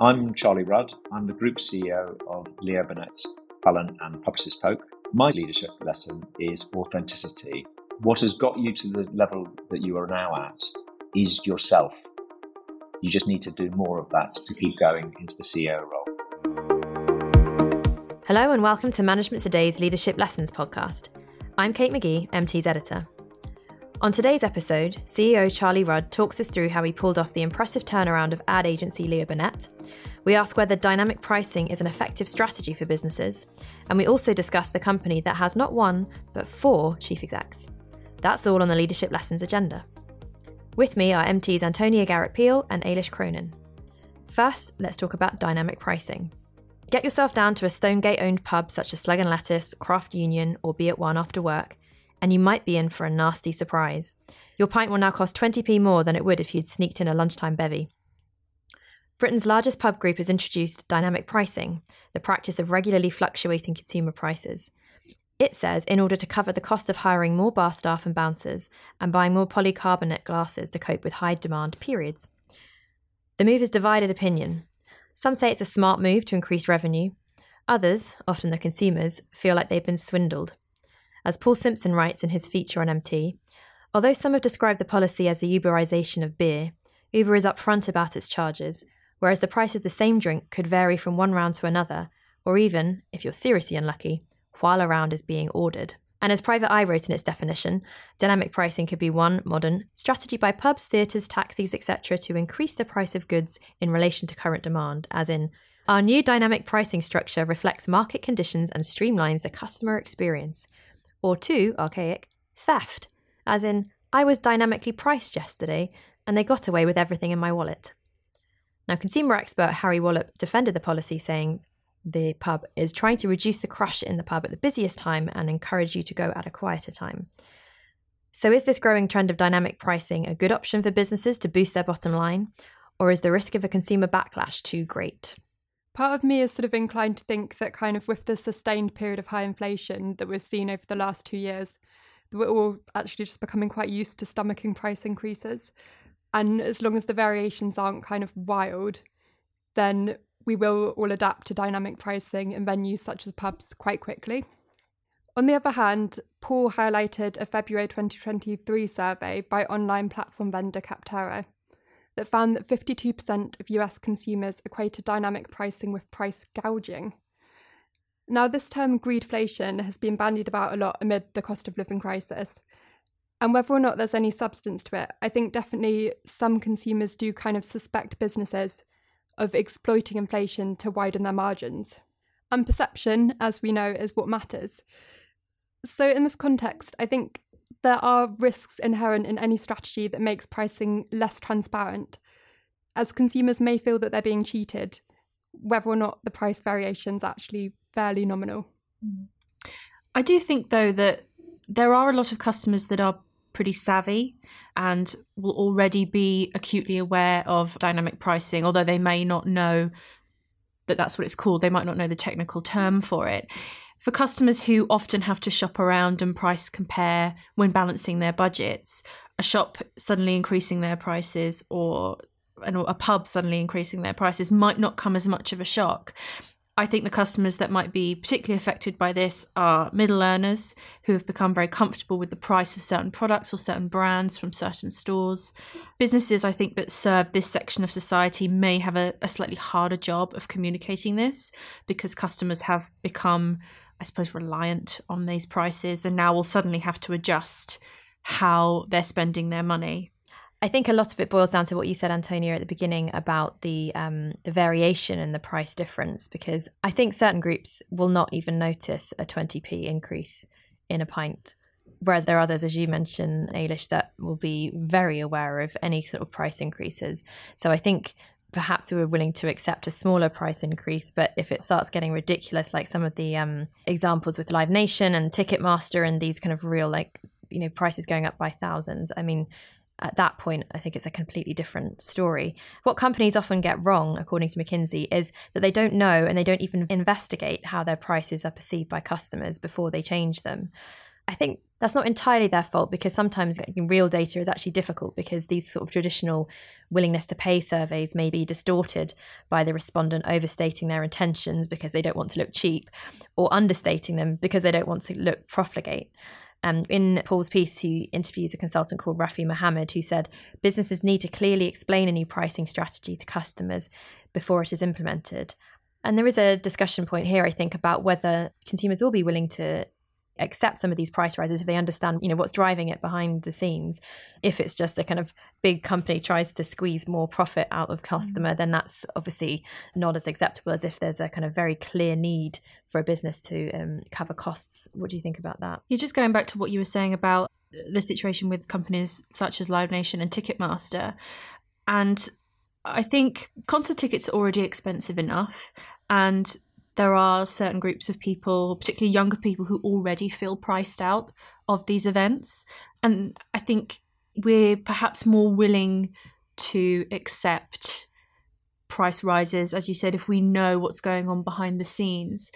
I'm Charlie Rudd. I'm the Group CEO of Leo Burnett, Fallon and Publicis Poke. My leadership lesson is authenticity. What has got you to the level that you are now at is yourself. You just need to do more of that to keep going into the CEO role. Hello, and welcome to Management Today's Leadership Lessons podcast. I'm Kate Magee, MT's editor. On today's episode, CEO Charlie Rudd talks us through how he pulled off the impressive turnaround of ad agency Leo Burnett. We ask whether dynamic pricing is an effective strategy for businesses, and we also discuss the company that has not one, but four chief execs. That's all on the Leadership Lessons agenda. With me are MT's Antonia Garrett Peel and Éilis Cronin. First, let's talk about dynamic pricing. Get yourself down to a Stonegate owned pub such as Slug and Lettuce, Craft Union, or Be at One after work, and you might be in for a nasty surprise. Your pint will now cost 20p more than it would if you'd sneaked in a lunchtime bevy. Britain's largest pub group has introduced dynamic pricing, the practice of regularly fluctuating consumer prices. It says in order to cover the cost of hiring more bar staff and bouncers and buying more polycarbonate glasses to cope with high demand periods. The move has divided opinion. Some say it's a smart move to increase revenue. Others, often the consumers, feel like they've been swindled. As Paul Simpson writes in his feature on MT, although some have described the policy as the Uberization of beer, Uber is upfront about its charges, whereas the price of the same drink could vary from one round to another, or even, if you're seriously unlucky, while a round is being ordered. And as Private Eye wrote in its definition, dynamic pricing could be one modern strategy by pubs, theatres, taxis, etc., to increase the price of goods in relation to current demand, as in, our new dynamic pricing structure reflects market conditions and streamlines the customer experience. Or two, archaic, theft, as in, I was dynamically priced yesterday and they got away with everything in my wallet. Now, consumer expert Harry Wallop defended the policy, saying the pub is trying to reduce the crush in the pub at the busiest time and encourage you to go at a quieter time. So, is this growing trend of dynamic pricing a good option for businesses to boost their bottom line, or is the risk of a consumer backlash too great? Part of me is sort of inclined to think that, kind of, with the sustained period of high inflation that we've seen over the last two years, we're all actually just becoming quite used to stomaching price increases. And as long as the variations aren't kind of wild, then we will all adapt to dynamic pricing in venues such as pubs quite quickly. On the other hand, Paul highlighted a February 2023 survey by online platform vendor Capterra that found that 52% of US consumers equated dynamic pricing with price gouging. Now, this term greedflation has been bandied about a lot amid the cost of living crisis. And whether or not there's any substance to it, I think definitely some consumers do kind of suspect businesses of exploiting inflation to widen their margins. And perception, as we know, is what matters. So, in this context, I think there are risks inherent in any strategy that makes pricing less transparent, as consumers may feel that they're being cheated, whether or not the price variation is actually fairly nominal. Mm-hmm. I do think, though, that there are a lot of customers that are pretty savvy and will already be acutely aware of dynamic pricing, although they may not know that that's what it's called. They might not know the technical term for it. For customers who often have to shop around and price compare when balancing their budgets, a shop suddenly increasing their prices or a pub suddenly increasing their prices might not come as much of a shock. I think the customers that might be particularly affected by this are middle earners who have become very comfortable with the price of certain products or certain brands from certain stores. Businesses, I think, that serve this section of society may have a, a slightly harder job of communicating this because customers have become, I suppose, reliant on these prices and now will suddenly have to adjust how they're spending their money. I think a lot of it boils down to what you said, Antonia, at the beginning about the um, the variation in the price difference. Because I think certain groups will not even notice a twenty p increase in a pint, whereas there are others, as you mentioned, Éilis, that will be very aware of any sort of price increases. So I think perhaps we were willing to accept a smaller price increase, but if it starts getting ridiculous, like some of the um, examples with Live Nation and Ticketmaster and these kind of real like you know prices going up by thousands, I mean at that point, I think it's a completely different story. What companies often get wrong, according to McKinsey, is that they don't know and they don't even investigate how their prices are perceived by customers before they change them. I think that's not entirely their fault because sometimes getting real data is actually difficult because these sort of traditional willingness to pay surveys may be distorted by the respondent overstating their intentions because they don't want to look cheap or understating them because they don't want to look profligate. Um, in Paul's piece, he interviews a consultant called Rafi Mohammed who said businesses need to clearly explain a new pricing strategy to customers before it is implemented. And there is a discussion point here, I think, about whether consumers will be willing to accept some of these price rises if they understand you know what's driving it behind the scenes. If it's just a kind of big company tries to squeeze more profit out of customer mm. then that's obviously not as acceptable as if there's a kind of very clear need for a business to um, cover costs. What do you think about that? You're just going back to what you were saying about the situation with companies such as live nation and ticketmaster. And I think concert tickets are already expensive enough, and there are certain groups of people, particularly younger people, who already feel priced out of these events. And I think we're perhaps more willing to accept price rises, as you said, if we know what's going on behind the scenes.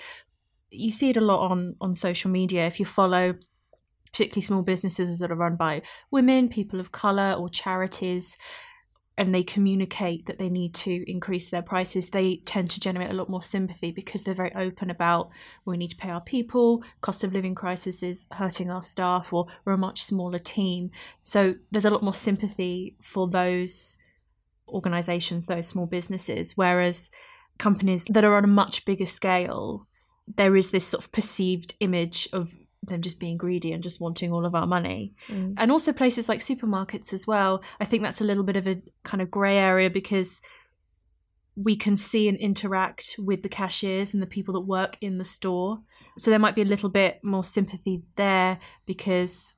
You see it a lot on, on social media. If you follow particularly small businesses that are run by women, people of colour, or charities, and they communicate that they need to increase their prices, they tend to generate a lot more sympathy because they're very open about we need to pay our people, cost of living crisis is hurting our staff, or we're a much smaller team. So there's a lot more sympathy for those organizations, those small businesses, whereas companies that are on a much bigger scale, there is this sort of perceived image of them just being greedy and just wanting all of our money. Mm. And also places like supermarkets as well. I think that's a little bit of a kind of grey area because we can see and interact with the cashiers and the people that work in the store. So there might be a little bit more sympathy there because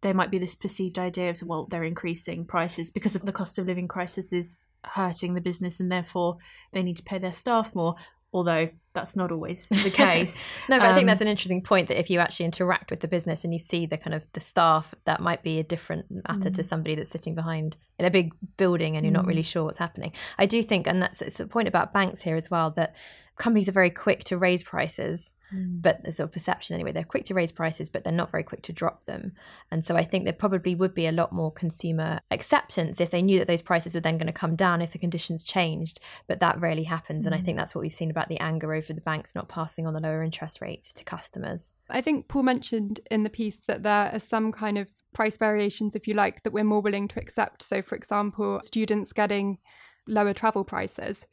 there might be this perceived idea of well they're increasing prices because of the cost of living crisis is hurting the business and therefore they need to pay their staff more although that's not always the case. no, but um, I think that's um, an interesting point that if you actually interact with the business and you see the kind of the staff, that might be a different matter mm. to somebody that's sitting behind in a big building and you're mm. not really mm. sure what's happening. I do think, and that's it's a point about banks here as well, that companies are very quick to raise prices Mm. But there's a perception anyway. They're quick to raise prices, but they're not very quick to drop them. And so I think there probably would be a lot more consumer acceptance if they knew that those prices were then going to come down if the conditions changed. But that rarely happens. Mm. And I think mm. that's what we've seen about the anger over the banks not passing on the lower interest rates to customers. I think Paul mentioned in the piece that there are some kind of price variations, if you like, that we're more willing to accept. So, for example, students getting lower travel prices.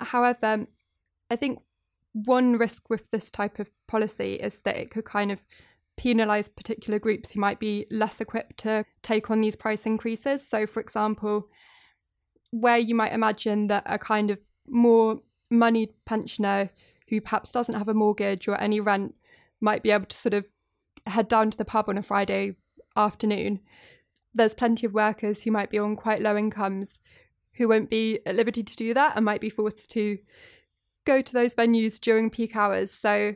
However, I think one risk with this type of policy is that it could kind of penalize particular groups who might be less equipped to take on these price increases. So, for example, where you might imagine that a kind of more moneyed pensioner who perhaps doesn't have a mortgage or any rent might be able to sort of head down to the pub on a Friday afternoon. There's plenty of workers who might be on quite low incomes who won't be at liberty to do that and might be forced to go to those venues during peak hours. So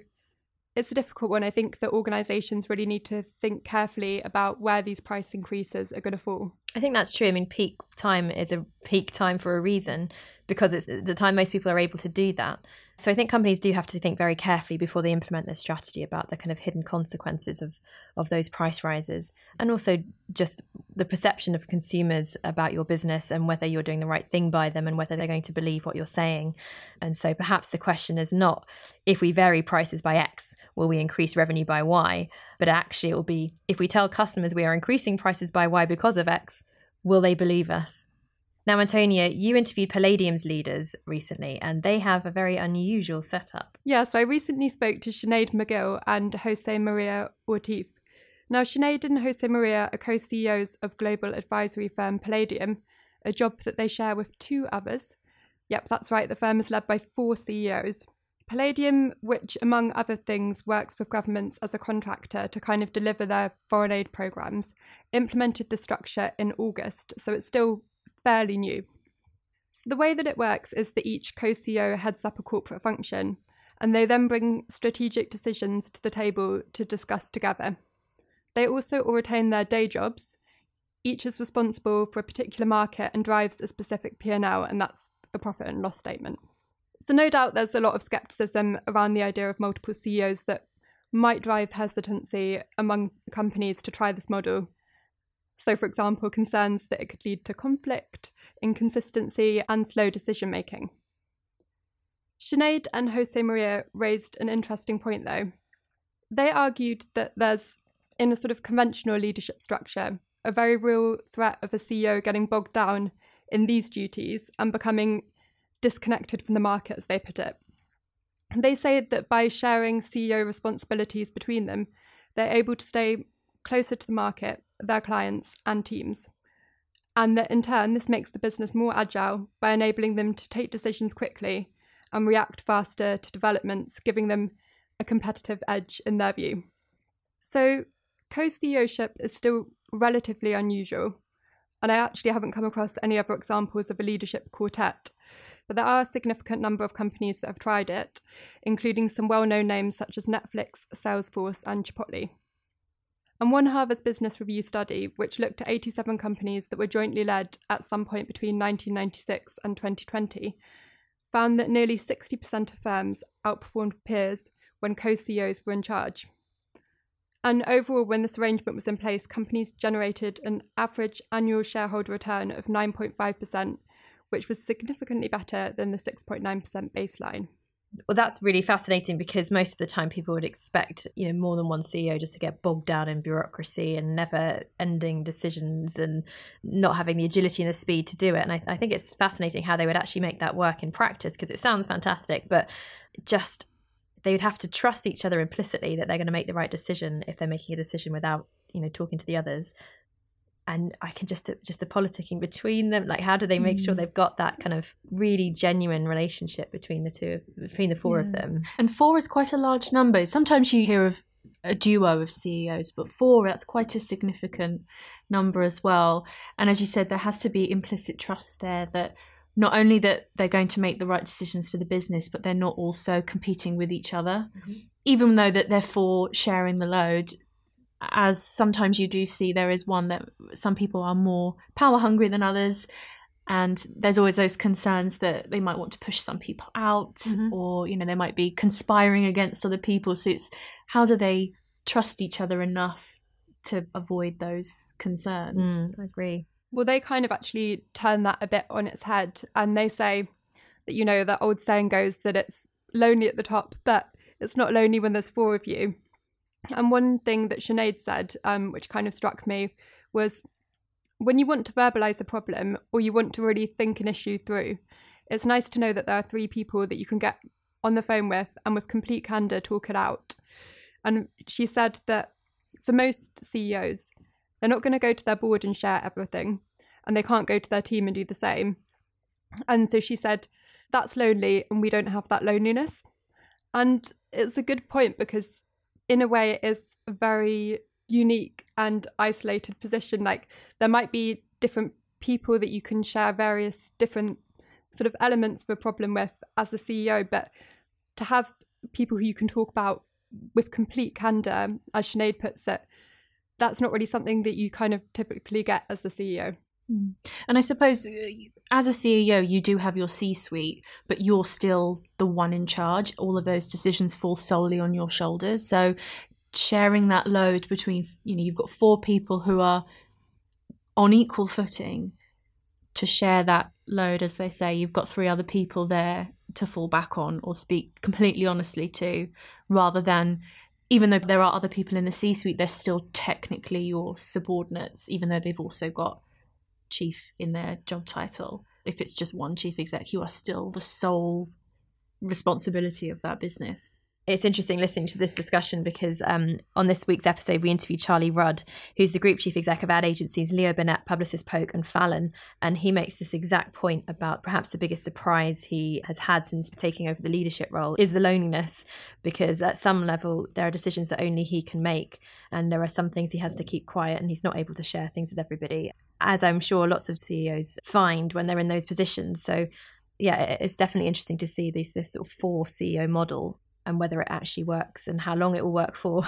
it's a difficult one. I think that organisations really need to think carefully about where these price increases are going to fall. I think that's true. I mean, peak time is a peak time for a reason because it's the time most people are able to do that. So I think companies do have to think very carefully before they implement their strategy about the kind of hidden consequences of of those price rises and also just the perception of consumers about your business and whether you're doing the right thing by them and whether they're going to believe what you're saying. And so perhaps the question is not if we vary prices by X, will we increase revenue by Y? But actually it will be if we tell customers we are increasing prices by Y because of X, will they believe us? Now, Antonia, you interviewed Palladium's leaders recently, and they have a very unusual setup. Yeah, so I recently spoke to Sinead Magill and Jose Maria Ortiz. Now, Sinead and Jose Maria are co CEOs of global advisory firm Palladium, a job that they share with two others. Yep, that's right, the firm is led by four CEOs. Palladium, which among other things works with governments as a contractor to kind of deliver their foreign aid programs, implemented the structure in August, so it's still fairly new. So, the way that it works is that each co CEO heads up a corporate function, and they then bring strategic decisions to the table to discuss together. They also all retain their day jobs. Each is responsible for a particular market and drives a specific P&L, and that's a profit and loss statement. So, no doubt there's a lot of skepticism around the idea of multiple CEOs that might drive hesitancy among companies to try this model. So, for example, concerns that it could lead to conflict, inconsistency, and slow decision making. Sinead and Jose Maria raised an interesting point, though. They argued that there's, in a sort of conventional leadership structure, a very real threat of a CEO getting bogged down in these duties and becoming disconnected from the market, as they put it. They say that by sharing CEO responsibilities between them, they're able to stay closer to the market, their clients, and teams. And that in turn, this makes the business more agile by enabling them to take decisions quickly and react faster to developments, giving them a competitive edge in their view. So, co CEOship is still relatively unusual, and I actually haven't come across any other examples of a leadership quartet. But there are a significant number of companies that have tried it, including some well known names such as Netflix, Salesforce, and Chipotle. And one Harvard Business Review study, which looked at 87 companies that were jointly led at some point between 1996 and 2020, found that nearly 60% of firms outperformed peers when co CEOs were in charge. And overall, when this arrangement was in place, companies generated an average annual shareholder return of 9.5%, which was significantly better than the 6.9% baseline. Well, that's really fascinating because most of the time people would expect, you know, more than one CEO just to get bogged down in bureaucracy and never ending decisions and not having the agility and the speed to do it. And I, I think it's fascinating how they would actually make that work in practice because it sounds fantastic, but just they would have to trust each other implicitly that they're going to make the right decision if they're making a decision without you know talking to the others and i can just just the politicking between them like how do they make mm. sure they've got that kind of really genuine relationship between the two between the four yeah. of them and four is quite a large number sometimes you hear of a duo of CEOs, but four, that's quite a significant number as well. And as you said, there has to be implicit trust there that not only that they're going to make the right decisions for the business, but they're not also competing with each other, mm-hmm. even though that they're for sharing the load. As sometimes you do see, there is one that some people are more power hungry than others, and there's always those concerns that they might want to push some people out, mm-hmm. or you know they might be conspiring against other people. So it's how do they trust each other enough to avoid those concerns? Mm, I agree. Well, they kind of actually turn that a bit on its head and they say that, you know, that old saying goes that it's lonely at the top, but it's not lonely when there's four of you. And one thing that Sinead said, um, which kind of struck me, was when you want to verbalize a problem or you want to really think an issue through, it's nice to know that there are three people that you can get on the phone with and with complete candor talk it out. And she said that for most CEOs, they're not going to go to their board and share everything, and they can't go to their team and do the same. And so she said, That's lonely, and we don't have that loneliness. And it's a good point because, in a way, it is a very unique and isolated position. Like, there might be different people that you can share various different sort of elements of a problem with as the CEO, but to have people who you can talk about with complete candor, as Sinead puts it, that's not really something that you kind of typically get as the CEO. Hmm. And I suppose uh, as a CEO, you do have your C suite, but you're still the one in charge. All of those decisions fall solely on your shoulders. So sharing that load between, you know, you've got four people who are on equal footing to share that load, as they say, you've got three other people there to fall back on or speak completely honestly to, rather than even though there are other people in the C suite, they're still technically your subordinates, even though they've also got chief in their job title. If it's just one chief exec, you are still the sole responsibility of that business it's interesting listening to this discussion because um, on this week's episode, we interviewed Charlie Rudd, who's the group chief exec of ad agencies Leo Burnett, Publicis Poke, and Fallon. And he makes this exact point about perhaps the biggest surprise he has had since taking over the leadership role is the loneliness, because at some level, there are decisions that only he can make. And there are some things he has to keep quiet and he's not able to share things with everybody, as I'm sure lots of CEOs find when they're in those positions. So, yeah, it's definitely interesting to see this this sort of four CEO model and whether it actually works and how long it will work for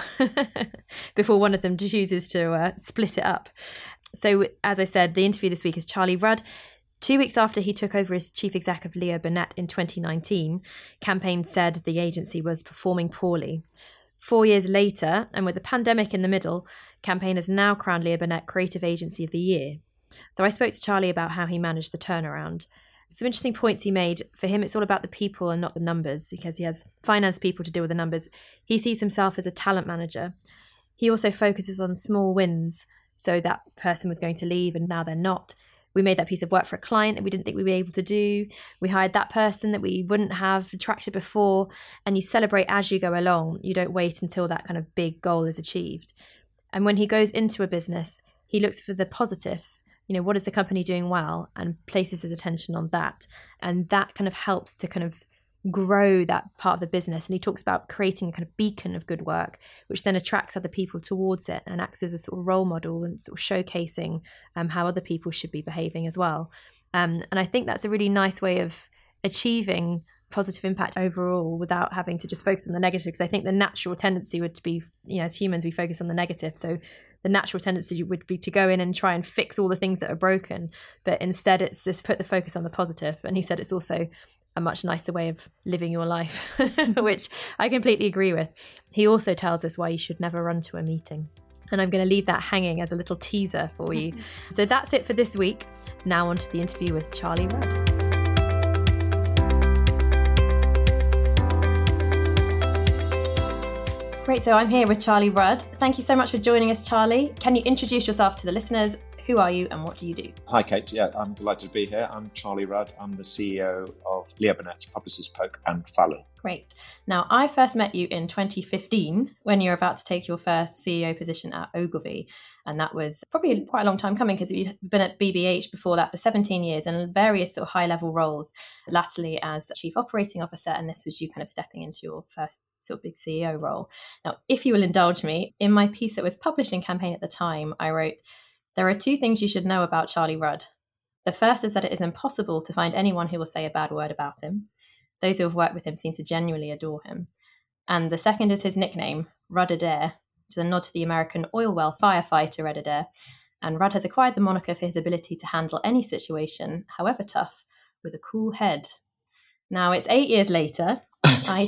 before one of them chooses to uh, split it up. So, as I said, the interview this week is Charlie Rudd. Two weeks after he took over as chief exec of Leo Burnett in 2019, campaign said the agency was performing poorly. Four years later, and with the pandemic in the middle, Campaign has now crowned Leo Burnett Creative Agency of the Year. So I spoke to Charlie about how he managed the turnaround. Some interesting points he made. For him, it's all about the people and not the numbers because he has finance people to deal with the numbers. He sees himself as a talent manager. He also focuses on small wins. So that person was going to leave and now they're not. We made that piece of work for a client that we didn't think we'd be able to do. We hired that person that we wouldn't have attracted before. And you celebrate as you go along. You don't wait until that kind of big goal is achieved. And when he goes into a business, he looks for the positives. You know, what is the company doing well and places his attention on that. And that kind of helps to kind of grow that part of the business. And he talks about creating a kind of beacon of good work, which then attracts other people towards it and acts as a sort of role model and sort of showcasing um, how other people should be behaving as well. Um, and I think that's a really nice way of achieving positive impact overall without having to just focus on the negative because i think the natural tendency would be you know as humans we focus on the negative so the natural tendency would be to go in and try and fix all the things that are broken but instead it's just put the focus on the positive and he said it's also a much nicer way of living your life mm-hmm. which i completely agree with he also tells us why you should never run to a meeting and I'm going to leave that hanging as a little teaser for you. so that's it for this week. Now, on to the interview with Charlie Rudd. Great. So I'm here with Charlie Rudd. Thank you so much for joining us, Charlie. Can you introduce yourself to the listeners? Who are you and what do you do? Hi, Kate. Yeah, I'm delighted to be here. I'm Charlie Rudd. I'm the CEO of Leo Burnett, Publicis Poke and Fallon. Great. Now, I first met you in 2015 when you were about to take your first CEO position at Ogilvy. And that was probably quite a long time coming because you'd been at BBH before that for 17 years and various sort of high level roles, latterly as Chief Operating Officer. And this was you kind of stepping into your first sort of big CEO role. Now, if you will indulge me, in my piece that was published in Campaign at the time, I wrote, There are two things you should know about Charlie Rudd. The first is that it is impossible to find anyone who will say a bad word about him. Those who have worked with him seem to genuinely adore him. And the second is his nickname, Rudd Adair, which is a nod to the American oil well firefighter Red Adair. And Rudd has acquired the moniker for his ability to handle any situation, however tough, with a cool head. Now, it's eight years later. I,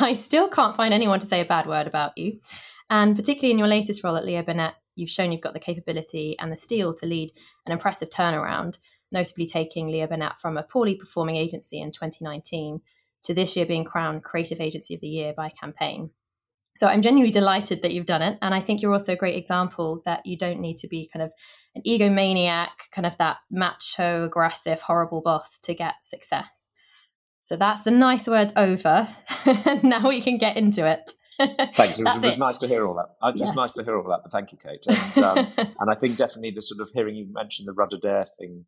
I still can't find anyone to say a bad word about you. And particularly in your latest role at Leo Burnett, you've shown you've got the capability and the steel to lead an impressive turnaround notably taking Leo Burnett from a poorly performing agency in 2019 to this year being crowned Creative Agency of the Year by Campaign. So I'm genuinely delighted that you've done it. And I think you're also a great example that you don't need to be kind of an egomaniac, kind of that macho, aggressive, horrible boss to get success. So that's the nice words over. now we can get into it. Thanks. It was, it was nice to hear all that. Uh, it's yes. nice to hear all that, but thank you, Kate. And, um, and I think definitely the sort of hearing you mention the Rudd Adair thing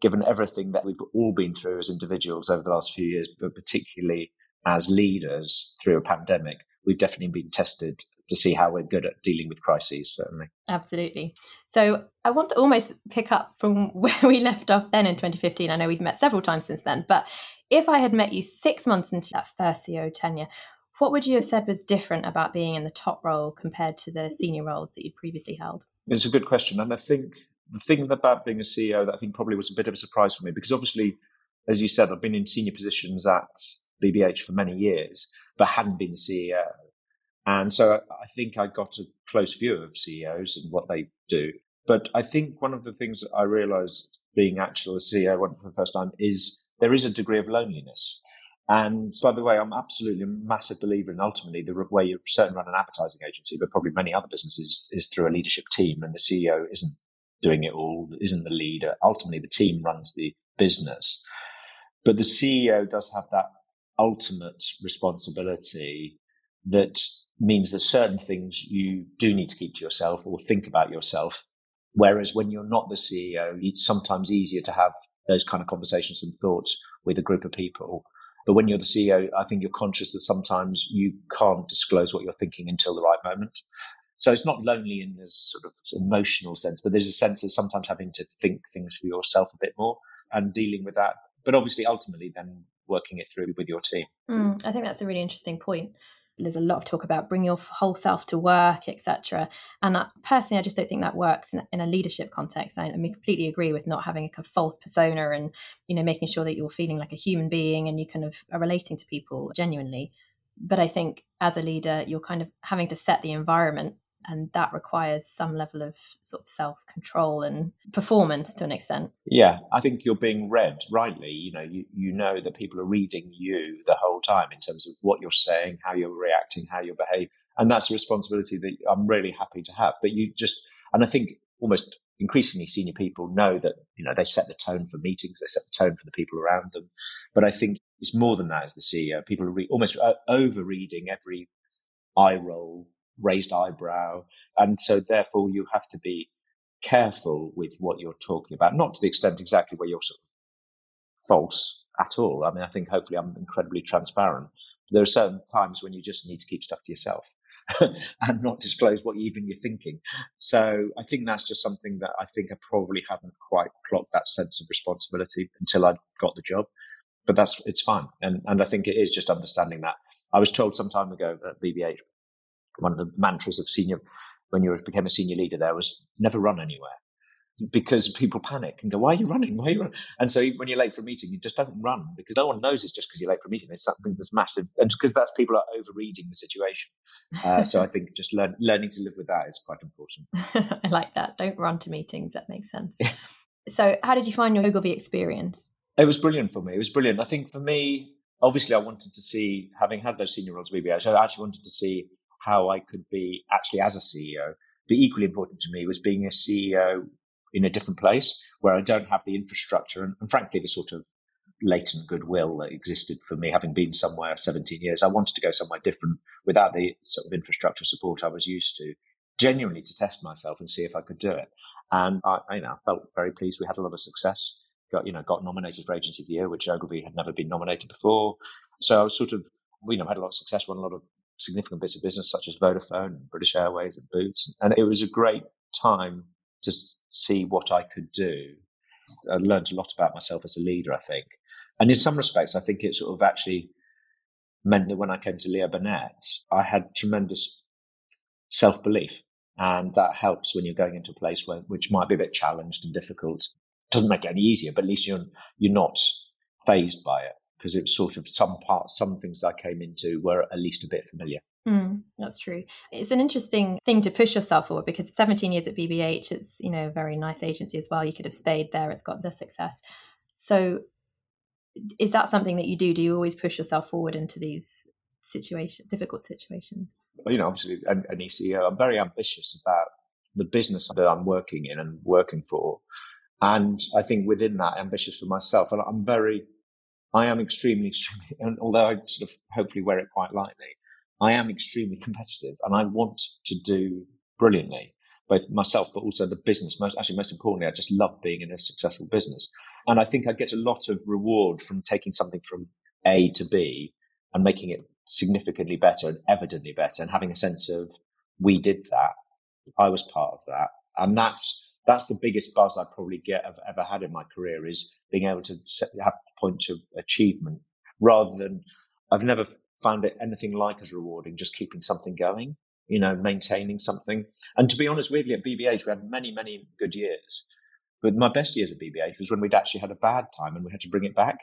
given everything that we've all been through as individuals over the last few years, but particularly as leaders through a pandemic, we've definitely been tested to see how we're good at dealing with crises, certainly. Absolutely. So I want to almost pick up from where we left off then in 2015. I know we've met several times since then, but if I had met you six months into that first CEO tenure, what would you have said was different about being in the top role compared to the senior roles that you'd previously held? It's a good question. And I think the thing about being a CEO that I think probably was a bit of a surprise for me because obviously, as you said, I've been in senior positions at BBH for many years, but hadn't been the CEO. And so I think I got a close view of CEOs and what they do. But I think one of the things that I realized being actual a CEO for the first time is there is a degree of loneliness. And by the way, I'm absolutely a massive believer in ultimately the way you certainly run an advertising agency, but probably many other businesses is through a leadership team, and the CEO isn't doing it all, isn't the leader. Ultimately, the team runs the business. But the CEO does have that ultimate responsibility that means that certain things you do need to keep to yourself or think about yourself. Whereas when you're not the CEO, it's sometimes easier to have those kind of conversations and thoughts with a group of people. But when you're the CEO, I think you're conscious that sometimes you can't disclose what you're thinking until the right moment. So it's not lonely in this sort of emotional sense, but there's a sense of sometimes having to think things for yourself a bit more and dealing with that. But obviously, ultimately, then working it through with your team. Mm, I think that's a really interesting point. There's a lot of talk about bring your whole self to work, etc. And I, personally, I just don't think that works in, in a leadership context. I, I mean, completely agree with not having a false persona and you know making sure that you're feeling like a human being and you kind of are relating to people genuinely But I think as a leader, you're kind of having to set the environment and that requires some level of sort of self control and performance to an extent. Yeah, I think you're being read rightly. You know, you, you know that people are reading you the whole time in terms of what you're saying, how you're reacting, how you behave. And that's a responsibility that I'm really happy to have. But you just, and I think almost increasingly senior people know that, you know, they set the tone for meetings, they set the tone for the people around them. But I think it's more than that as the CEO. People are re- almost uh, over reading every eye roll raised eyebrow. And so therefore you have to be careful with what you're talking about, not to the extent exactly where you're sort of false at all. I mean, I think hopefully I'm incredibly transparent. There are certain times when you just need to keep stuff to yourself and not disclose what even you're thinking. So I think that's just something that I think I probably haven't quite clocked that sense of responsibility until I got the job. But that's it's fine, and and I think it is just understanding that. I was told some time ago at BBH one of the mantras of senior when you became a senior leader there was never run anywhere because people panic and go, "Why are you running? Why are you running?" And so when you're late for a meeting, you just don't run because no one knows it's just because you're late for a meeting. It's something that's massive, and because that's people are overreading the situation. Uh, so I think just learn, learning to live with that is quite important. I like that. Don't run to meetings. That makes sense. so, how did you find your Ogilvy experience? It was brilliant for me. It was brilliant. I think for me, obviously, I wanted to see, having had those senior roles at BBH, I actually wanted to see how I could be actually as a CEO. But equally important to me was being a CEO in a different place where I don't have the infrastructure and, and frankly the sort of latent goodwill that existed for me having been somewhere 17 years. I wanted to go somewhere different without the sort of infrastructure support I was used to, genuinely to test myself and see if I could do it. And I, I you know, felt very pleased. We had a lot of success. Got you know got nominated for Agency of the Year, which Ogilvy had never been nominated before. So I was sort of you know had a lot of success, won a lot of significant bits of business such as Vodafone, and British Airways, and Boots. And it was a great time to see what I could do. I learned a lot about myself as a leader, I think. And in some respects, I think it sort of actually meant that when I came to Leo Burnett, I had tremendous self belief. And that helps when you're going into a place where, which might be a bit challenged and difficult. Doesn't make it any easier, but at least you're, you're not phased by it because it was sort of some parts, some things I came into were at least a bit familiar. Mm, that's true. It's an interesting thing to push yourself for because 17 years at BBH, it's you know a very nice agency as well. You could have stayed there; it's got the success. So, is that something that you do? Do you always push yourself forward into these situations, difficult situations? Well, you know, obviously, an, an ECO, I'm very ambitious about the business that I'm working in and working for, and I think within that, ambitious for myself, and I'm very I am extremely, extremely, and although I sort of hopefully wear it quite lightly, I am extremely competitive and I want to do brilliantly, both myself, but also the business. Most, actually, most importantly, I just love being in a successful business. And I think I get a lot of reward from taking something from A to B and making it significantly better and evidently better and having a sense of we did that. I was part of that. And that's, that's the biggest buzz I probably get I've ever had in my career is being able to set, have point of achievement rather than I've never found it anything like as rewarding just keeping something going, you know, maintaining something. And to be honest, weirdly at BBH, we had many, many good years. But my best years at BBH was when we'd actually had a bad time and we had to bring it back.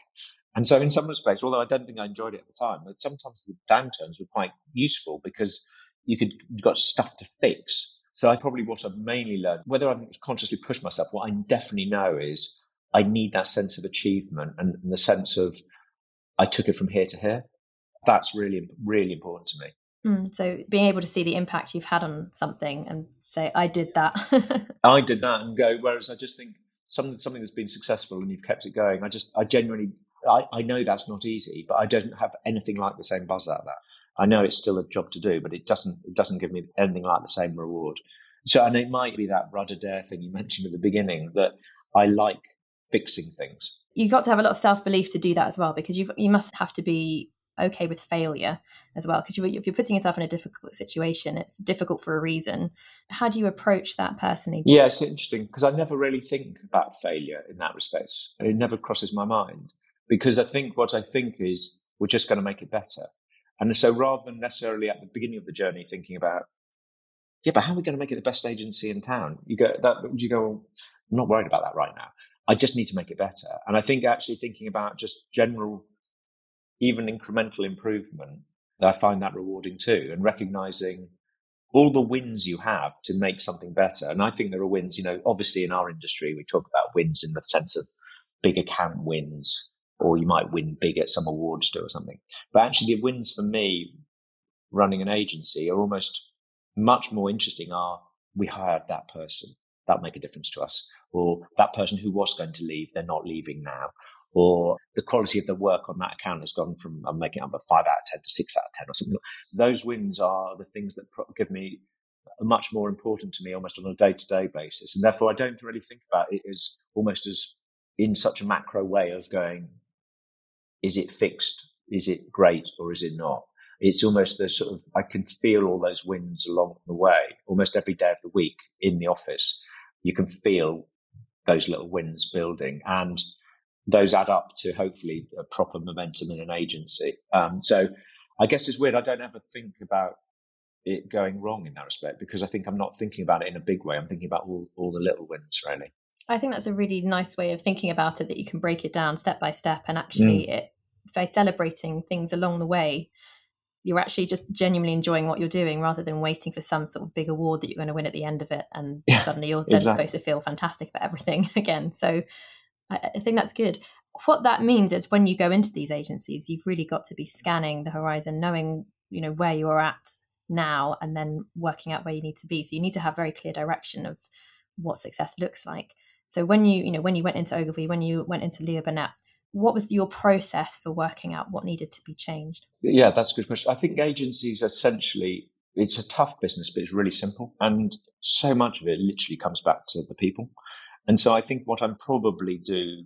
And so, in some respects, although I don't think I enjoyed it at the time, but sometimes the downturns were quite useful because you could you got stuff to fix so I probably what I've mainly learned, whether I've consciously pushed myself, what I definitely know is I need that sense of achievement and, and the sense of I took it from here to here. That's really, really important to me. Mm, so being able to see the impact you've had on something and say, I did that. I did that and go, whereas I just think something, something that's been successful and you've kept it going. I just, I genuinely, I, I know that's not easy, but I don't have anything like the same buzz out of that. I know it's still a job to do, but it doesn't it doesn't give me anything like the same reward. So, and it might be that Rudd Adair thing you mentioned at the beginning that I like fixing things. You've got to have a lot of self belief to do that as well, because you you must have to be okay with failure as well. Because you, if you're putting yourself in a difficult situation, it's difficult for a reason. How do you approach that personally? Yeah, it's interesting because I never really think about failure in that respect. It never crosses my mind because I think what I think is we're just going to make it better. And so rather than necessarily at the beginning of the journey thinking about, yeah, but how are we going to make it the best agency in town? You go that you go, I'm not worried about that right now. I just need to make it better. And I think actually thinking about just general, even incremental improvement I find that rewarding too, and recognizing all the wins you have to make something better. And I think there are wins, you know, obviously in our industry, we talk about wins in the sense of big account wins, or you might win big at some awards do or something. But actually, the wins for me running an agency are almost much more interesting. Are we hired that person? That'll make a difference to us. Or that person who was going to leave, they're not leaving now or the quality of the work on that account has gone from I'm making up a five out of ten to six out of ten or something. Those wins are the things that give me much more important to me almost on a day to day basis, and therefore I don't really think about it as almost as in such a macro way of going, is it fixed? Is it great or is it not? It's almost the sort of I can feel all those winds along the way, almost every day of the week in the office. You can feel those little wins building, and those add up to hopefully a proper momentum in an agency. Um, so I guess it's weird. I don't ever think about it going wrong in that respect because I think I'm not thinking about it in a big way. I'm thinking about all, all the little wins, really. I think that's a really nice way of thinking about it that you can break it down step by step and actually mm. it, by celebrating things along the way you're actually just genuinely enjoying what you're doing rather than waiting for some sort of big award that you're going to win at the end of it and yeah, suddenly you're then exactly. supposed to feel fantastic about everything again so I, I think that's good. What that means is when you go into these agencies, you've really got to be scanning the horizon, knowing you know where you are at now, and then working out where you need to be. So you need to have very clear direction of what success looks like. So when you you know when you went into Ogilvy, when you went into Leo Burnett, what was your process for working out what needed to be changed? Yeah, that's a good question. I think agencies essentially it's a tough business, but it's really simple, and so much of it literally comes back to the people. And so I think what I'm probably do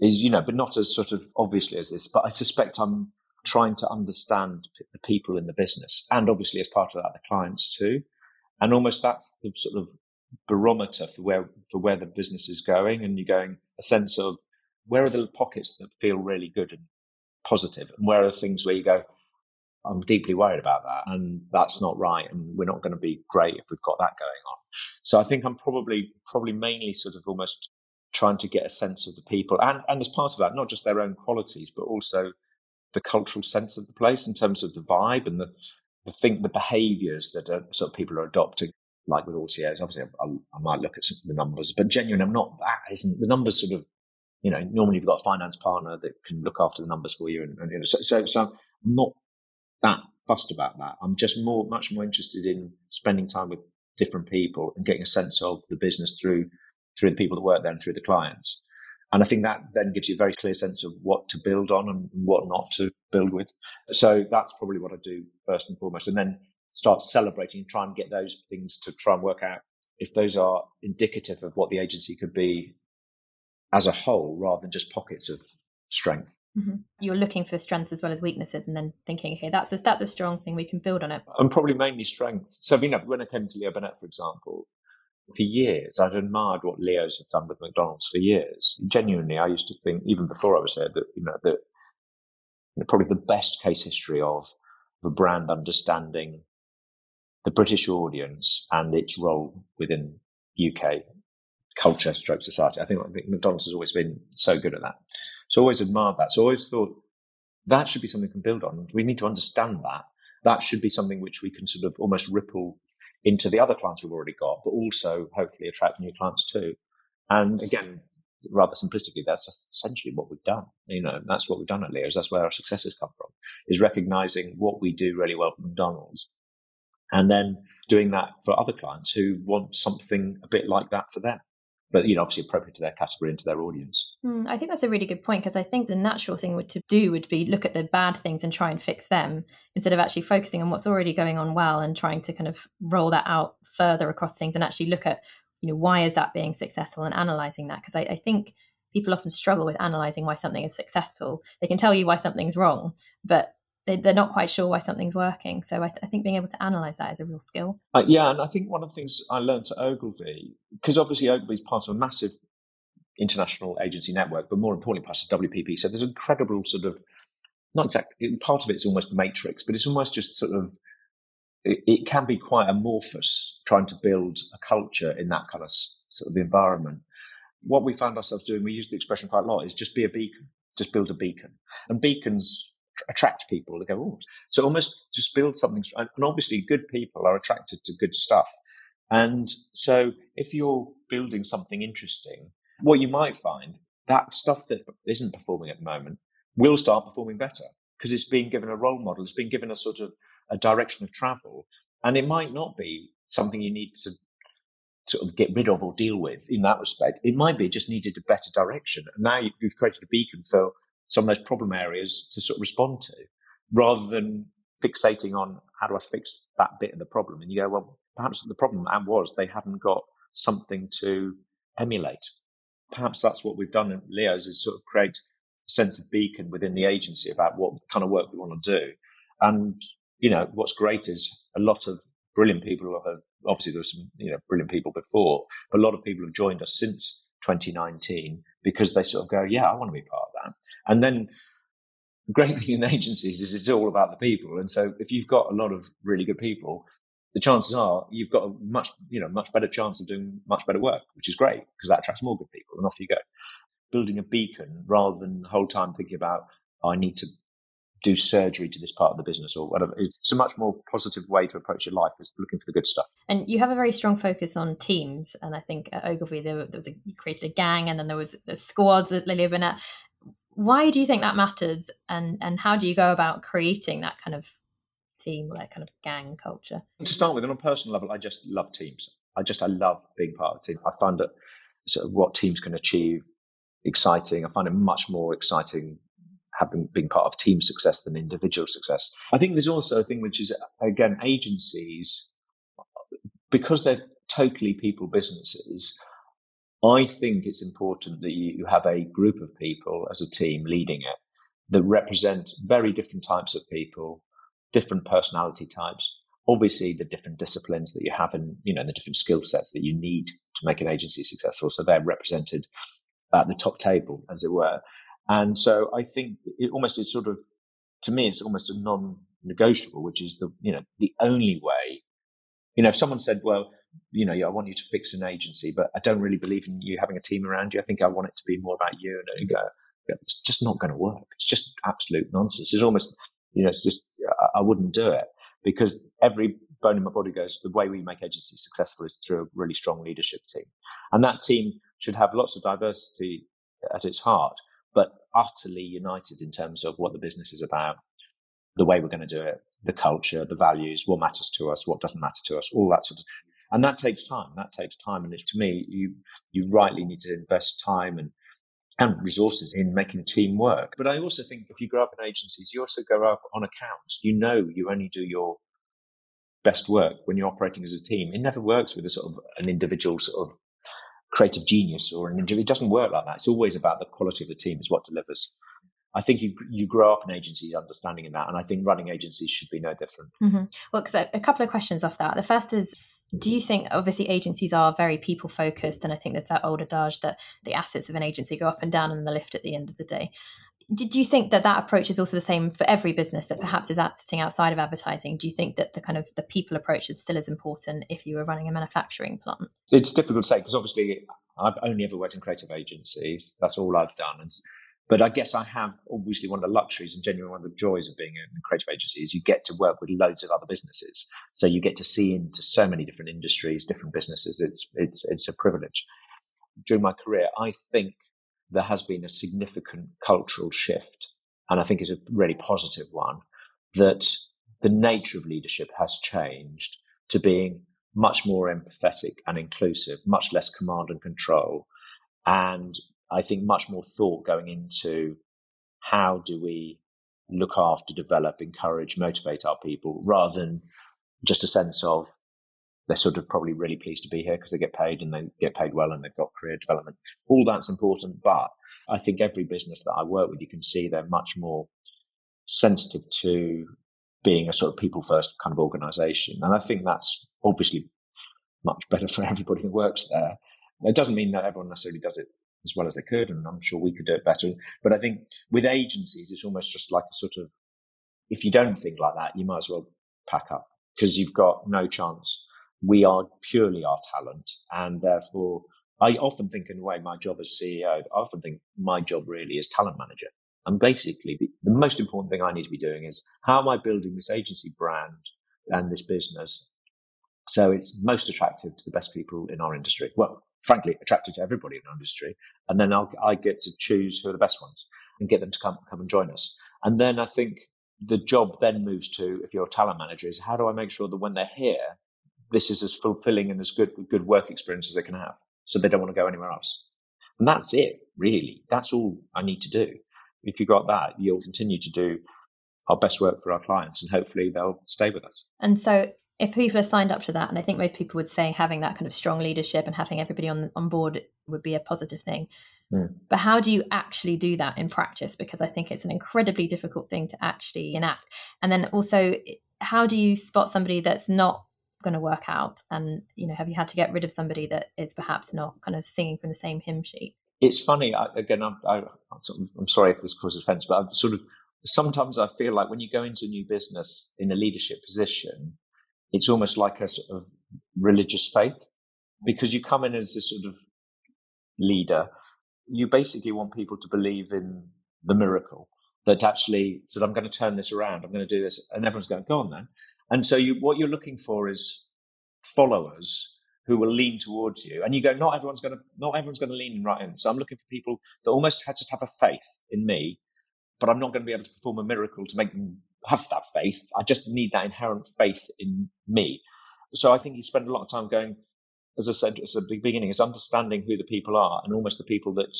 is, you know, but not as sort of obviously as this, but I suspect I'm trying to understand the people in the business and obviously as part of that, the clients too. And almost that's the sort of barometer for where, for where the business is going. And you're going a sense of where are the pockets that feel really good and positive and where are the things where you go, I'm deeply worried about that. And that's not right. And we're not going to be great if we've got that going on. So I think I'm probably probably mainly sort of almost trying to get a sense of the people and, and as part of that, not just their own qualities, but also the cultural sense of the place in terms of the vibe and the the think the behaviours that are, sort of people are adopting. Like with OTAs, obviously I, I might look at some, the numbers, but genuinely I'm not that. Isn't the numbers sort of you know normally you've got a finance partner that can look after the numbers for you, and, and you know, so, so so I'm not that fussed about that. I'm just more much more interested in spending time with different people and getting a sense of the business through through the people that work there and through the clients. And I think that then gives you a very clear sense of what to build on and what not to build with. So that's probably what I do first and foremost. And then start celebrating and try and get those things to try and work out if those are indicative of what the agency could be as a whole rather than just pockets of strength. Mm-hmm. You're looking for strengths as well as weaknesses, and then thinking, okay, that's a, that's a strong thing we can build on it. And probably mainly strengths. So, you know, when I came to Leo Burnett, for example, for years I'd admired what Leo's have done with McDonald's for years. Genuinely, I used to think, even before I was here, that you know that you know, probably the best case history of the brand understanding the British audience and its role within UK culture, stroke society. I think, McDonald's has always been so good at that. So I always admired that. So I always thought that should be something we can build on. We need to understand that. That should be something which we can sort of almost ripple into the other clients we've already got, but also hopefully attract new clients too. And again, rather simplistically, that's essentially what we've done. You know, that's what we've done at Leo's. That's where our successes come from, is recognizing what we do really well McDonald's and then doing that for other clients who want something a bit like that for them but you know, obviously appropriate to their category and to their audience. Mm, I think that's a really good point because I think the natural thing to do would be look at the bad things and try and fix them instead of actually focusing on what's already going on well and trying to kind of roll that out further across things and actually look at you know why is that being successful and analyzing that because I, I think people often struggle with analyzing why something is successful. They can tell you why something's wrong, but they, are not quite sure why something's working. So I, th- I, think being able to analyze that is a real skill. Uh, yeah, and I think one of the things I learned at Ogilvy, because obviously Ogilvy is part of a massive international agency network, but more importantly, part of WPP. So there's an incredible sort of, not exactly, part of it's almost matrix, but it's almost just sort of, it, it can be quite amorphous trying to build a culture in that kind of sort of environment. What we found ourselves doing, we use the expression quite a lot, is just be a beacon, just build a beacon. And beacons attract people to go, oh, so almost just build something. And obviously, good people are attracted to good stuff. And so if you're building something interesting, what you might find that stuff that isn't performing at the moment will start performing better because it's being given a role model, it's being given a sort of a direction of travel. And it might not be something you need to sort of get rid of or deal with in that respect. It might be just needed a better direction. And now you've created a beacon for some of those problem areas to sort of respond to rather than fixating on how do I fix that bit of the problem. And you go, well, perhaps the problem was they hadn't got something to emulate. Perhaps that's what we've done in Leo's is sort of create a sense of beacon within the agency about what kind of work we want to do. And, you know, what's great is a lot of brilliant people have, obviously there were some, you know, brilliant people before, but a lot of people have joined us since 2019 because they sort of go, yeah, I want to be part that. And then the great thing in agencies is it's all about the people. And so if you've got a lot of really good people, the chances are you've got a much, you know, much better chance of doing much better work, which is great because that attracts more good people and off you go. Building a beacon rather than the whole time thinking about, oh, I need to do surgery to this part of the business or whatever. It's a much more positive way to approach your life is looking for the good stuff. And you have a very strong focus on teams. And I think at Ogilvy, there, there was a, you created a gang and then there was the squads at Leo Burnett. Why do you think that matters? And, and how do you go about creating that kind of team, that kind of gang culture? To start with, on a personal level, I just love teams. I just, I love being part of a team. I find that sort of what teams can achieve exciting. I find it much more exciting having been part of team success than individual success. I think there's also a thing which is, again, agencies, because they're totally people businesses, I think it's important that you have a group of people as a team leading it that represent very different types of people, different personality types, obviously the different disciplines that you have and you know the different skill sets that you need to make an agency successful. So they're represented at the top table as it were. And so I think it almost is sort of, to me, it's almost a non-negotiable, which is the, you know, the only way, you know, if someone said, well, you know, I want you to fix an agency, but I don't really believe in you having a team around you. I think I want it to be more about you. And you go, it's just not going to work. It's just absolute nonsense. It's almost, you know, it's just, I wouldn't do it because every bone in my body goes, the way we make agencies successful is through a really strong leadership team. And that team should have lots of diversity at its heart, but utterly united in terms of what the business is about, the way we're going to do it, the culture, the values, what matters to us, what doesn't matter to us, all that sort of. And that takes time. That takes time. And it's, to me, you you rightly need to invest time and and resources in making a team work. But I also think if you grow up in agencies, you also grow up on accounts. You know, you only do your best work when you're operating as a team. It never works with a sort of an individual sort of creative genius or an individual. It doesn't work like that. It's always about the quality of the team is what delivers. I think you you grow up in agencies understanding that, and I think running agencies should be no different. Mm-hmm. Well, because a couple of questions off that. The first is, do you think obviously agencies are very people focused, and I think there's that old adage that the assets of an agency go up and down in the lift at the end of the day. Do you think that that approach is also the same for every business that perhaps is out sitting outside of advertising? Do you think that the kind of the people approach is still as important if you were running a manufacturing plant? It's difficult to say because obviously i've only ever worked in creative agencies. That's all i've done. And, but i guess i have obviously one of the luxuries and genuinely one of the joys of being in a creative agency is you get to work with loads of other businesses. So you get to see into so many different industries different businesses. It's it's it's a privilege. During my career i think there has been a significant cultural shift, and I think it's a really positive one, that the nature of leadership has changed to being much more empathetic and inclusive, much less command and control, and I think much more thought going into how do we look after, develop, encourage, motivate our people rather than just a sense of they're sort of probably really pleased to be here because they get paid and they get paid well and they've got career development. All that's important. But I think every business that I work with, you can see they're much more sensitive to being a sort of people first kind of organization. And I think that's obviously much better for everybody who works there. It doesn't mean that everyone necessarily does it as well as they could, and I'm sure we could do it better. But I think with agencies, it's almost just like a sort of if you don't think like that, you might as well pack up because you've got no chance we are purely our talent. And therefore, I often think, in a way, my job as CEO, I often think my job really is talent manager. And basically, the, the most important thing I need to be doing is how am I building this agency brand and this business so it's most attractive to the best people in our industry. Well, frankly, attractive to everybody in our industry. And then I'll, I get to choose who are the best ones and get them to come, come and join us. And then I think the job then moves to, if you're a talent manager, is how do I make sure that when they're here, this is as fulfilling and as good, good work experience as they can have. So they don't want to go anywhere else. And that's it, really. That's all I need to do. If you've got that, you'll continue to do our best work for our clients and hopefully they'll stay with us. And so if people are signed up to that, and I think most people would say having that kind of strong leadership and having everybody on on board would be a positive thing. Mm. But how do you actually do that in practice? Because I think it's an incredibly difficult thing to actually enact. And then also, how do you spot somebody that's not going to work out? And you know, have you had to get rid of somebody that is perhaps not kind of singing from the same hymn sheet? It's funny. I, again, I'm, I, am sorry if this causes offence, but I'm sort of sometimes I feel like when you go into a new business in a leadership position it's almost like a sort of religious faith because you come in as this sort of leader. You basically want people to believe in the miracle that actually said, I'm going to turn this around. I'm going to do this. And everyone's going, go on then. And so you, what you're looking for is followers who will lean towards you. And you go, not everyone's going to, not everyone's going to lean right in. So I'm looking for people that almost just have a faith in me, but I'm not going to be able to perform a miracle to make them have that faith. I just need that inherent faith in me. So I think you spend a lot of time going, as I said at the beginning, is understanding who the people are and almost the people that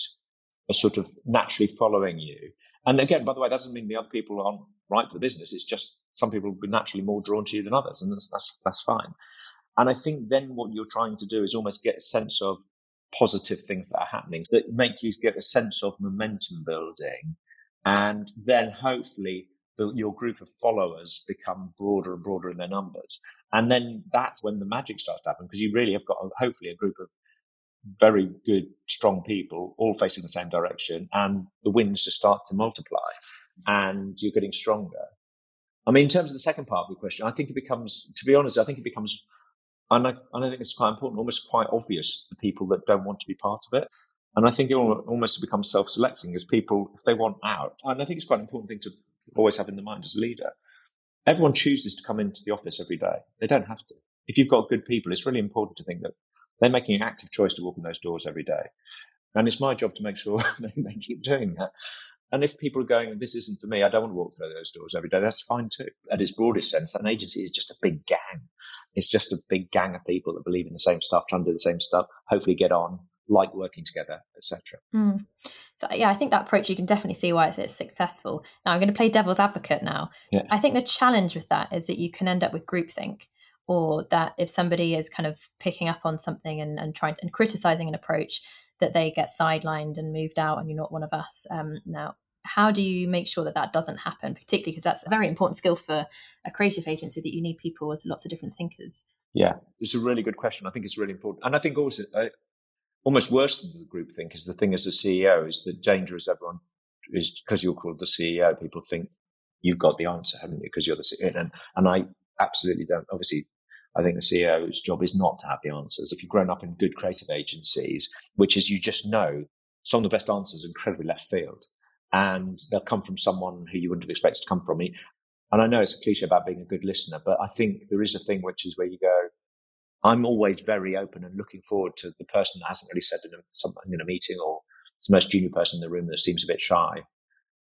are sort of naturally following you. And again, by the way, that doesn't mean the other people aren't right for the business. It's just some people will be naturally more drawn to you than others, and that's, that's, that's fine. And I think then what you're trying to do is almost get a sense of positive things that are happening that make you get a sense of momentum building. And then hopefully the, your group of followers become broader and broader in their numbers. And then that's when the magic starts to happen because you really have got hopefully a group of very good, strong people all facing the same direction and the wins just start to multiply and you're getting stronger. I mean, in terms of the second part of the question, I think it becomes, to be honest, I think it becomes, and I, and I think it's quite important, almost quite obvious the people that don't want to be part of it. And I think it almost becomes self-selecting as people, if they want out. And I think it's quite an important thing to always have in the mind as a leader. Everyone chooses to come into the office every day. They don't have to. If you've got good people, it's really important to think that they're making an active choice to walk in those doors every day. And it's my job to make sure they keep doing that. And if people are going, this isn't for me, I don't want to walk through those doors every day, that's fine too. At its broadest sense, an agency is just a big gang. It's just a big gang of people that believe in the same stuff, trying to do the same stuff, hopefully get on, like working together, etc. Mm. So yeah, I think that approach you can definitely see why it's successful. Now I'm going to play devil's advocate. Now, yeah. I think the challenge with that is that you can end up with groupthink, or that if somebody is kind of picking up on something and, and trying to, and criticizing an approach, that they get sidelined and moved out, and you're not one of us. Um, now, how do you make sure that that doesn't happen particularly because that's a very important skill for a creative agency that you need people with lots of different thinkers yeah it's a really good question i think it's really important and i think also uh, almost worse than the group think is the thing as a CEO is the danger is everyone is because you're called the CEO, people think you've got the answer, haven't you? Because you're the CEO. And, and I absolutely don't. Obviously, I think the CEO's job is not to have the answers. If you've grown up in good creative agencies, which is you just know some of the best answers are incredibly left field and they'll come from someone who you wouldn't have expected to come from. And I know it's a cliche about being a good listener, but I think there is a thing which is where you go, I'm always very open and looking forward to the person that hasn't really said in a, something in a meeting or it's the most junior person in the room that seems a bit shy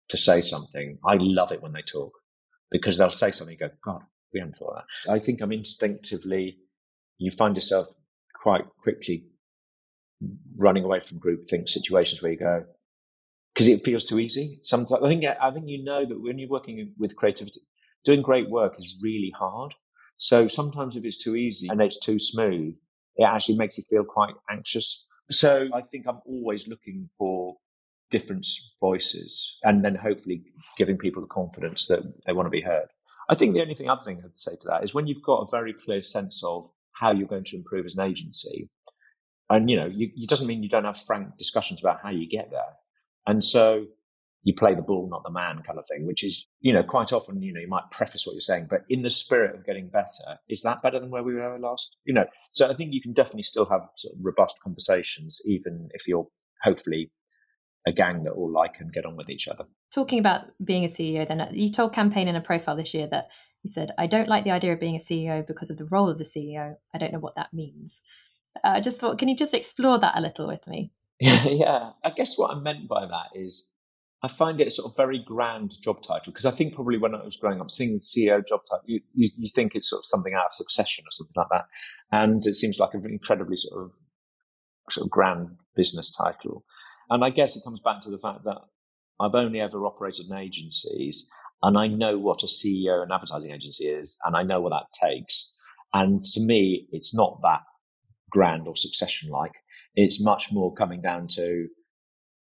to say something. I love it when they talk because they'll say something go, God, we haven't thought that. I think I'm instinctively, you find yourself quite quickly running away from group think situations where you go, because it feels too easy. Sometimes I think, I think you know that when you're working with creativity, doing great work is really hard so sometimes if it's too easy and it's too smooth, it actually makes you feel quite anxious. So I think I'm always looking for different voices and then hopefully giving people the confidence that they want to be heard. I think the only thing other thing I'd say to that is when you've got a very clear sense of how you're going to improve as an agency, and you know, you, it doesn't mean you don't have frank discussions about how you get there. And so you play the bull, not the man kind of thing, which is, you know, quite often, you know, you might preface what you're saying, but in the spirit of getting better, is that better than where we were last? You know, so I think you can definitely still have sort of robust conversations, even if you're hopefully a gang that all like and get on with each other. Talking about being a CEO, then you told Campaign in a profile this year that you said, I don't like the idea of being a CEO because of the role of the CEO. I don't know what that means. Uh, I just thought, can you just explore that a little with me? yeah, I guess what I meant by that is I find it a sort of very grand job title because I think probably when I was growing up, seeing the CEO job title, you, you, you, think it's sort of something out of succession or something like that. And it seems like an incredibly sort of, sort of grand business title. And I guess it comes back to the fact that I've only ever operated in agencies and I know what a CEO and advertising agency is and I know what that takes. And to me, it's not that grand or succession like. It's much more coming down to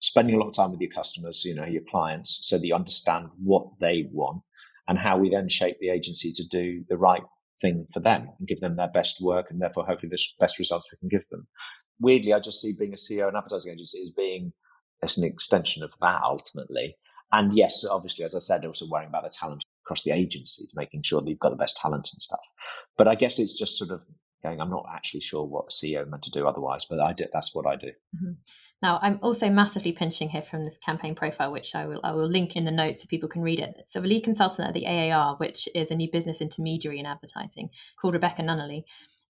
spending a lot of time with your customers, you know, your clients, so that you understand what they want and how we then shape the agency to do the right thing for them and give them their best work and therefore hopefully the best results we can give them. Weirdly, I just see being a CEO and advertising agency as being as an extension of that ultimately. And yes, obviously, as I said, also worrying about the talent across the agency to making sure that you've got the best talent and stuff. But I guess it's just sort of going, I'm not actually sure what CEO meant to do otherwise, but I did, that's what I do. Mm-hmm. Now, I'm also massively pinching here from this campaign profile, which I will I will link in the notes so people can read it. So, a lead consultant at the AAR, which is a new business intermediary in advertising, called Rebecca Nunnally,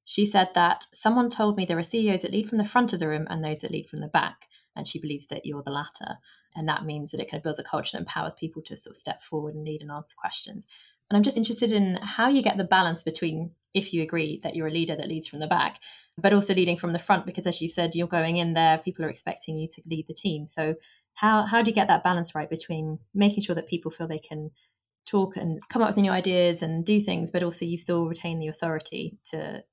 she said that someone told me there are CEOs that lead from the front of the room and those that lead from the back, and she believes that you're the latter, and that means that it kind of builds a culture that empowers people to sort of step forward and lead and answer questions. And I'm just interested in how you get the balance between if you agree that you're a leader that leads from the back, but also leading from the front, because as you said, you're going in there, people are expecting you to lead the team. So how how do you get that balance right between making sure that people feel they can talk and come up with new ideas and do things, but also you still retain the authority to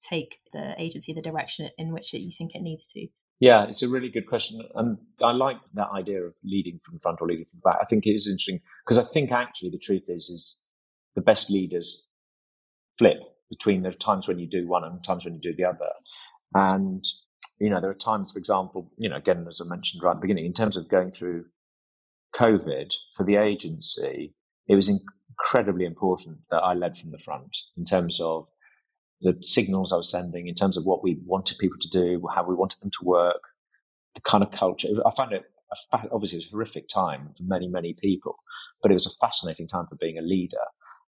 take the agency the direction in which it, you think it needs to? Yeah, it's a really good question. And I like that idea of leading from the front or leading from the back. I think it is interesting because I think actually the truth is, is the best leaders flip between the times when you do one and times when you do the other. And, you know, there are times, for example, you know, again, as I mentioned right at the beginning, in terms of going through COVID for the agency, it was incredibly important that I led from the front in terms of the signals I was sending, in terms of what we wanted people to do, how we wanted them to work, the kind of culture. I found it obviously it was a horrific time for many, many people, but it was a fascinating time for being a leader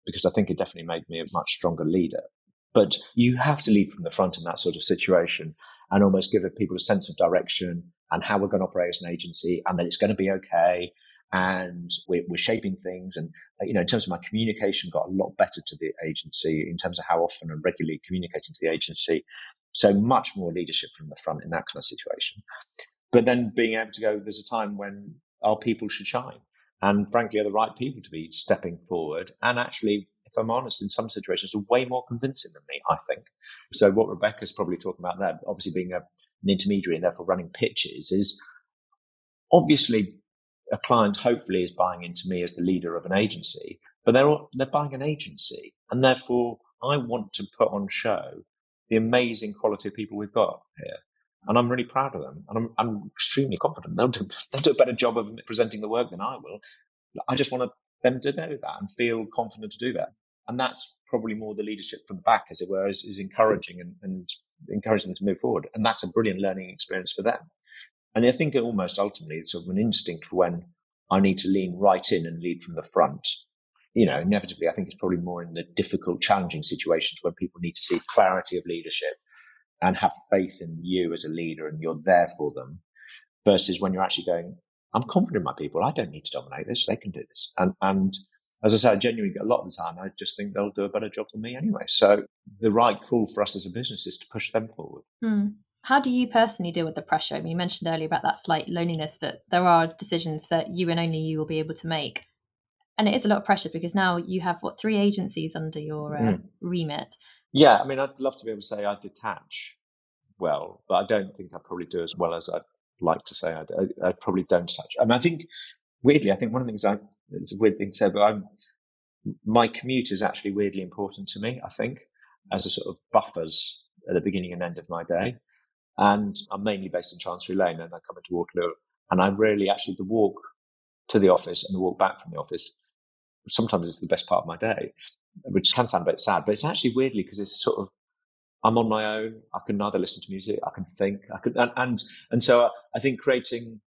because I think it definitely made me a much stronger leader. But you have to lead from the front in that sort of situation and almost give people a sense of direction and how we're going to operate as an agency and that it's going to be okay. And we're, we're shaping things. And, uh, you know, in terms of my communication, got a lot better to the agency in terms of how often and regularly communicating to the agency. So much more leadership from the front in that kind of situation. But then being able to go, there's a time when our people should shine and frankly are the right people to be stepping forward. And actually if i'm honest in some situations are way more convincing than me i think. So what rebecca's probably talking about there obviously being a, an intermediary and therefore running pitches is obviously a client hopefully is buying into me as the leader of an agency but they're they're buying an agency. And therefore i want to put on show the amazing quality of people we've got here and I'm really proud of them. And I'm, I'm extremely confident they'll do, they'll do a better job of presenting the work than I will. I just want them to know that and feel confident to do that. And that's probably more the leadership from the back, as it were, is, is encouraging and, and encouraging them to move forward. And that's a brilliant learning experience for them. And I think almost ultimately it's sort of an instinct for when I need to lean right in and lead from the front. You know, inevitably, I think it's probably more in the difficult, challenging situations when people need to see clarity of leadership and have faith in you as a leader and you're there for them versus when you're actually going, I'm confident in my people. I don't need to dominate this. They can do this. And, and as I say, I genuinely, get a lot of the time, I just think they'll do a better job than me anyway. So the right call for us as a business is to push them forward. Mm. How do you personally deal with the pressure? I mean, you mentioned earlier about that slight loneliness that there are decisions that you and only you will be able to make. And it is a lot of pressure because now you have what three agencies under your uh, mm. remit. Yeah, I mean, I'd love to be able to say I detach well, but I don't think I probably do as well as I'd like to say I, I, I probably don't touch. I mean, I think weirdly, I think one of the things I it's a weird thing to say, but I'm my commute is actually weirdly important to me. I think as a sort of buffers at the beginning and end of my day, and I'm mainly based in Chancery Lane, and I come into Waterloo, and I'm really actually the walk to the office and the walk back from the office. Sometimes it's the best part of my day, which can sound a bit sad, but it's actually weirdly because it's sort of I'm on my own. I can neither listen to music, I can think, I can, and and, and so I think creating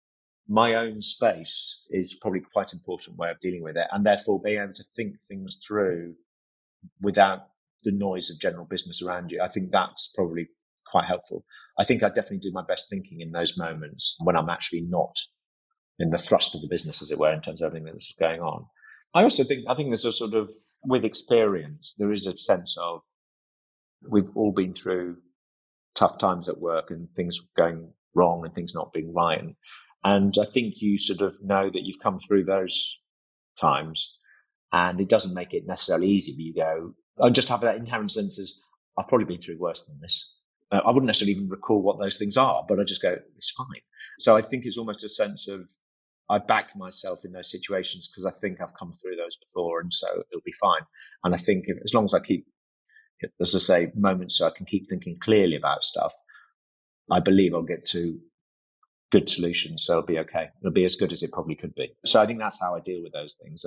my own space is probably quite important way of dealing with it, and therefore being able to think things through without the noise of general business around you. I think that's probably quite helpful. I think I definitely do my best thinking in those moments when I'm actually not in the thrust of the business, as it were, in terms of everything that's going on. I also think I think there's a sort of with experience there is a sense of we've all been through tough times at work and things going wrong and things not being right. And, and I think you sort of know that you've come through those times and it doesn't make it necessarily easy, but you go, I just have that inherent sense of, I've probably been through worse than this. Uh, I wouldn't necessarily even recall what those things are, but I just go, it's fine. So I think it's almost a sense of, I back myself in those situations because I think I've come through those before, and so it'll be fine. And I think if, as long as I keep, as I say, moments so I can keep thinking clearly about stuff, I believe I'll get to good solutions. So it'll be okay. It'll be as good as it probably could be. So I think that's how I deal with those things.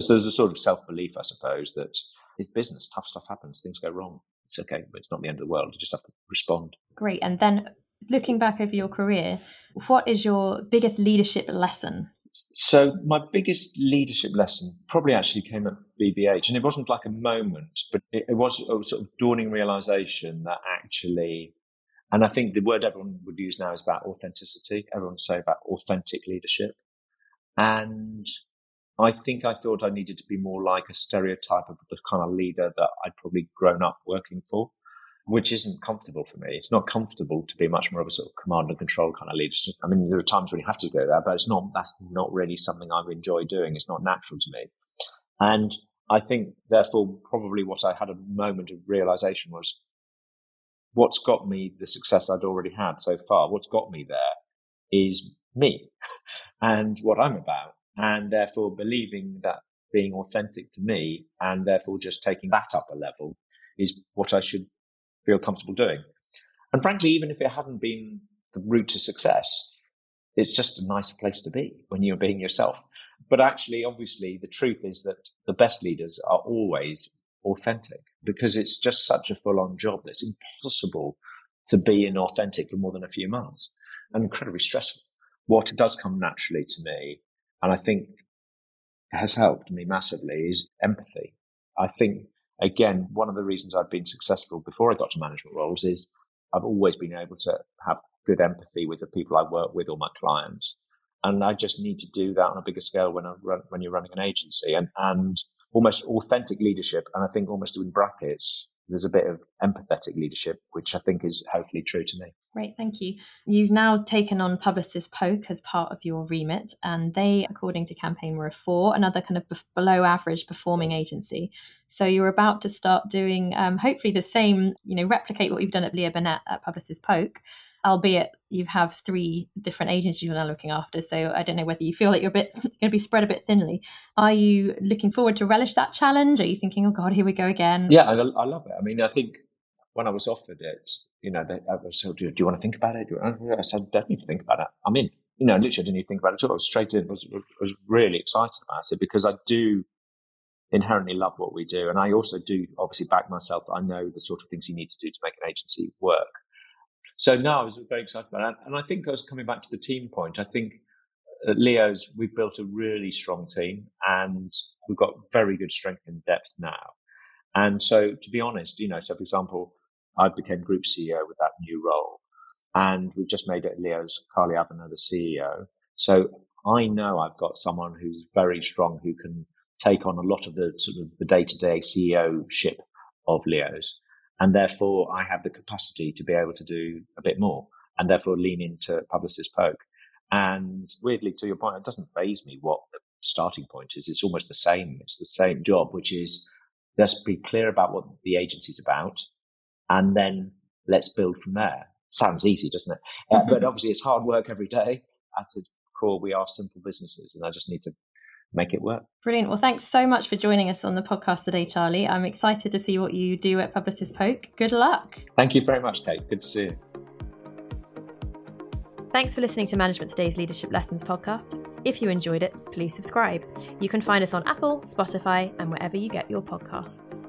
So there's a sort of self belief, I suppose, that it's business. Tough stuff happens. Things go wrong. It's okay, but it's not the end of the world. You just have to respond. Great. And then looking back over your career, what is your biggest leadership lesson? So my biggest leadership lesson probably actually came at BBH, and it wasn't like a moment, but it, it was a sort of dawning realization that actually, and I think the word everyone would use now is about authenticity. Everyone say about authentic leadership, and I think I thought I needed to be more like a stereotype of the kind of leader that I'd probably grown up working for which isn't comfortable for me. It's not comfortable to be much more of a sort of command and control kind of leadership. I mean, there are times when you have to go there, but it's not, that's not really something I enjoy doing. It's not natural to me. And I think, therefore, probably what I had a moment of realization was what's got me the success I'd already had so far, what's got me there is me and what I'm about. And therefore, believing that being authentic to me and therefore just taking that up a level is what I should feel comfortable doing. And frankly, even if it hadn't been the route to success, it's just a nicer place to be when you're being yourself. But actually, obviously, the truth is that the best leaders are always authentic because it's just such a full on job that's impossible to be inauthentic for more than a few months and incredibly stressful. What does come naturally to me, and I think has helped me massively, is empathy. I think again, one of the reasons I've been successful before I got to management roles is I've always been able to have good empathy with the people I work with or my clients. And I just need to do that on a bigger scale when I run, when you're running an agency and, and almost authentic leadership. And I think almost in brackets, there's a bit of empathetic leadership, which I think is hopefully true to me. Great, thank you. You've now taken on Publicis Poke as part of your remit, and they, according to Campaign, were a four, another kind of below average performing agency. So you're about to start doing, um, hopefully, the same, you know, replicate what you've done at Leo Burnett at Publicis Poke, albeit you have three different agencies you're now looking after. So I don't know whether you feel like you're a bit going to be spread a bit thinly. Are you looking forward to relish that challenge? Are you thinking, oh God, here we go again? Yeah, I, I love it. I mean, I think when I was offered it, you know, they, I was so, do, do you want to think about it? I said, definitely think about it. I'm in. You know, literally didn't even think about it at all. I was straight in. Was was really excited about it because I do inherently love what we do, and I also do obviously back myself. I know the sort of things you need to do to make an agency work. So now I was very excited about it. And I think I was coming back to the team point. I think at Leo's, we've built a really strong team and we've got very good strength and depth now. And so to be honest, you know, so for example, I became group CEO with that new role and we've just made it Leo's Carly Avenell, the CEO. So I know I've got someone who's very strong who can take on a lot of the sort of the day to day CEO ship of Leo's. And therefore, I have the capacity to be able to do a bit more and therefore lean into Publicis Poke. And weirdly, to your point, it doesn't faze me what the starting point is. It's almost the same. It's the same job, which is let's be clear about what the agency's about and then let's build from there. Sounds easy, doesn't it? Uh, but obviously, it's hard work every day. At its core, we are simple businesses, and I just need to make it work. Brilliant. Well, thanks so much for joining us on the podcast today, Charlie. I'm excited to see what you do at Publicis Poke. Good luck. Thank you very much, Kate. Good to see you. Thanks for listening to Management Today's Leadership Lessons podcast. If you enjoyed it, please subscribe. You can find us on Apple, Spotify, and wherever you get your podcasts.